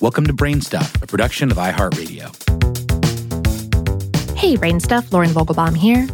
Welcome to Brainstuff, a production of iHeartRadio. Hey, Brainstuff, Lauren Vogelbaum here.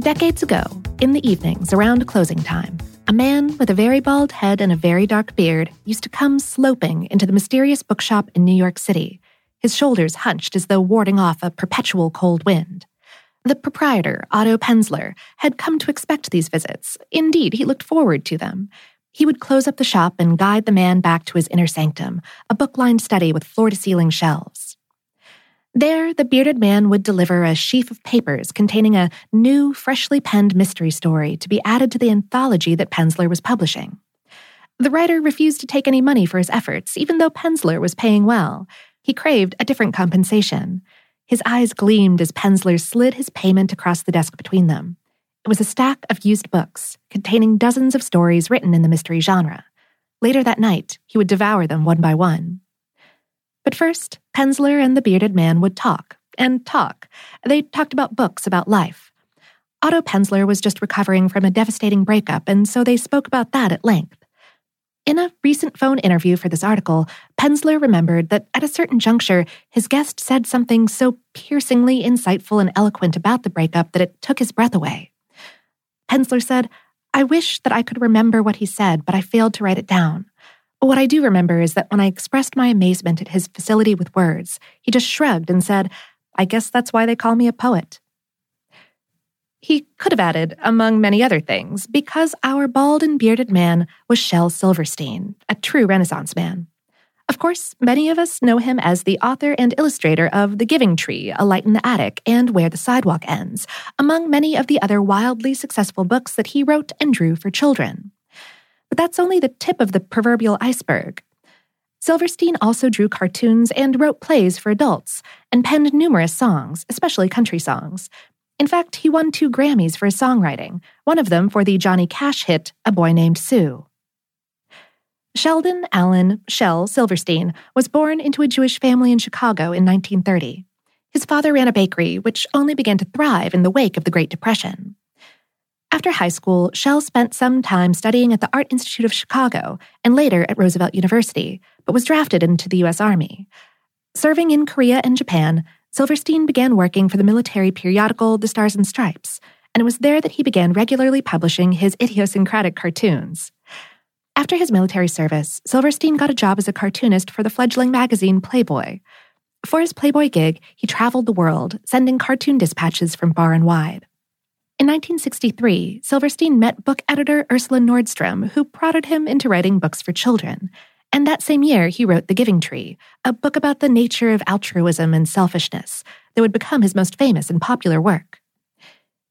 Decades ago, in the evenings around closing time, a man with a very bald head and a very dark beard used to come sloping into the mysterious bookshop in New York City, his shoulders hunched as though warding off a perpetual cold wind. The proprietor, Otto Penzler, had come to expect these visits. Indeed, he looked forward to them. He would close up the shop and guide the man back to his inner sanctum, a book lined study with floor to ceiling shelves. There, the bearded man would deliver a sheaf of papers containing a new, freshly penned mystery story to be added to the anthology that Penzler was publishing. The writer refused to take any money for his efforts, even though Penzler was paying well. He craved a different compensation. His eyes gleamed as Penzler slid his payment across the desk between them. It was a stack of used books containing dozens of stories written in the mystery genre. Later that night, he would devour them one by one. But first, Penzler and the bearded man would talk and talk. They talked about books, about life. Otto Penzler was just recovering from a devastating breakup, and so they spoke about that at length. In a recent phone interview for this article, Penzler remembered that at a certain juncture, his guest said something so piercingly insightful and eloquent about the breakup that it took his breath away. Penzler said, I wish that I could remember what he said, but I failed to write it down. But What I do remember is that when I expressed my amazement at his facility with words, he just shrugged and said, I guess that's why they call me a poet. He could have added, among many other things, because our bald and bearded man was Shel Silverstein, a true Renaissance man. Of course, many of us know him as the author and illustrator of The Giving Tree, A Light in the Attic, and Where the Sidewalk Ends, among many of the other wildly successful books that he wrote and drew for children. But that's only the tip of the proverbial iceberg. Silverstein also drew cartoons and wrote plays for adults, and penned numerous songs, especially country songs. In fact, he won two Grammys for his songwriting, one of them for the Johnny Cash hit A Boy Named Sue. Sheldon Allen Shel Silverstein was born into a Jewish family in Chicago in 1930. His father ran a bakery, which only began to thrive in the wake of the Great Depression. After high school, Shel spent some time studying at the Art Institute of Chicago and later at Roosevelt University, but was drafted into the U.S. Army. Serving in Korea and Japan, Silverstein began working for the military periodical The Stars and Stripes, and it was there that he began regularly publishing his idiosyncratic cartoons. After his military service, Silverstein got a job as a cartoonist for the fledgling magazine Playboy. For his Playboy gig, he traveled the world, sending cartoon dispatches from far and wide. In 1963, Silverstein met book editor Ursula Nordstrom, who prodded him into writing books for children. And that same year, he wrote The Giving Tree, a book about the nature of altruism and selfishness that would become his most famous and popular work.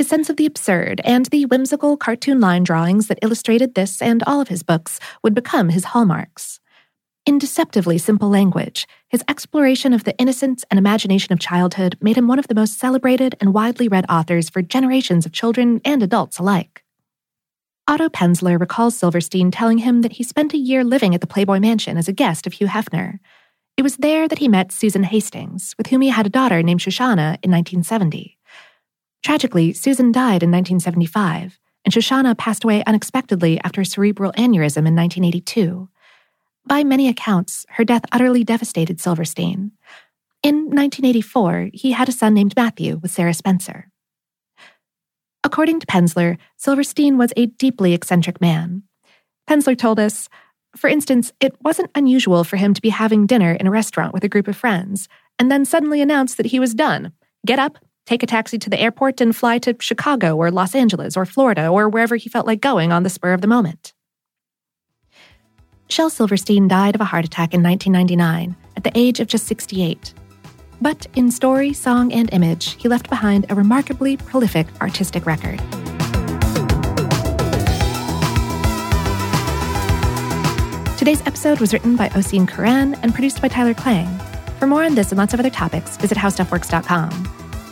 His sense of the absurd and the whimsical cartoon line drawings that illustrated this and all of his books would become his hallmarks. In deceptively simple language, his exploration of the innocence and imagination of childhood made him one of the most celebrated and widely read authors for generations of children and adults alike. Otto Penzler recalls Silverstein telling him that he spent a year living at the Playboy Mansion as a guest of Hugh Hefner. It was there that he met Susan Hastings, with whom he had a daughter named Shoshana in 1970. Tragically, Susan died in 1975, and Shoshana passed away unexpectedly after a cerebral aneurysm in 1982. By many accounts, her death utterly devastated Silverstein. In 1984, he had a son named Matthew with Sarah Spencer. According to Penzler, Silverstein was a deeply eccentric man. Penzler told us, for instance, it wasn't unusual for him to be having dinner in a restaurant with a group of friends, and then suddenly announce that he was done. Get up, take a taxi to the airport, and fly to Chicago or Los Angeles or Florida or wherever he felt like going on the spur of the moment. Shel Silverstein died of a heart attack in 1999 at the age of just 68. But in story, song, and image, he left behind a remarkably prolific artistic record. Today's episode was written by Oisin Curran and produced by Tyler Klang. For more on this and lots of other topics, visit howstuffworks.com.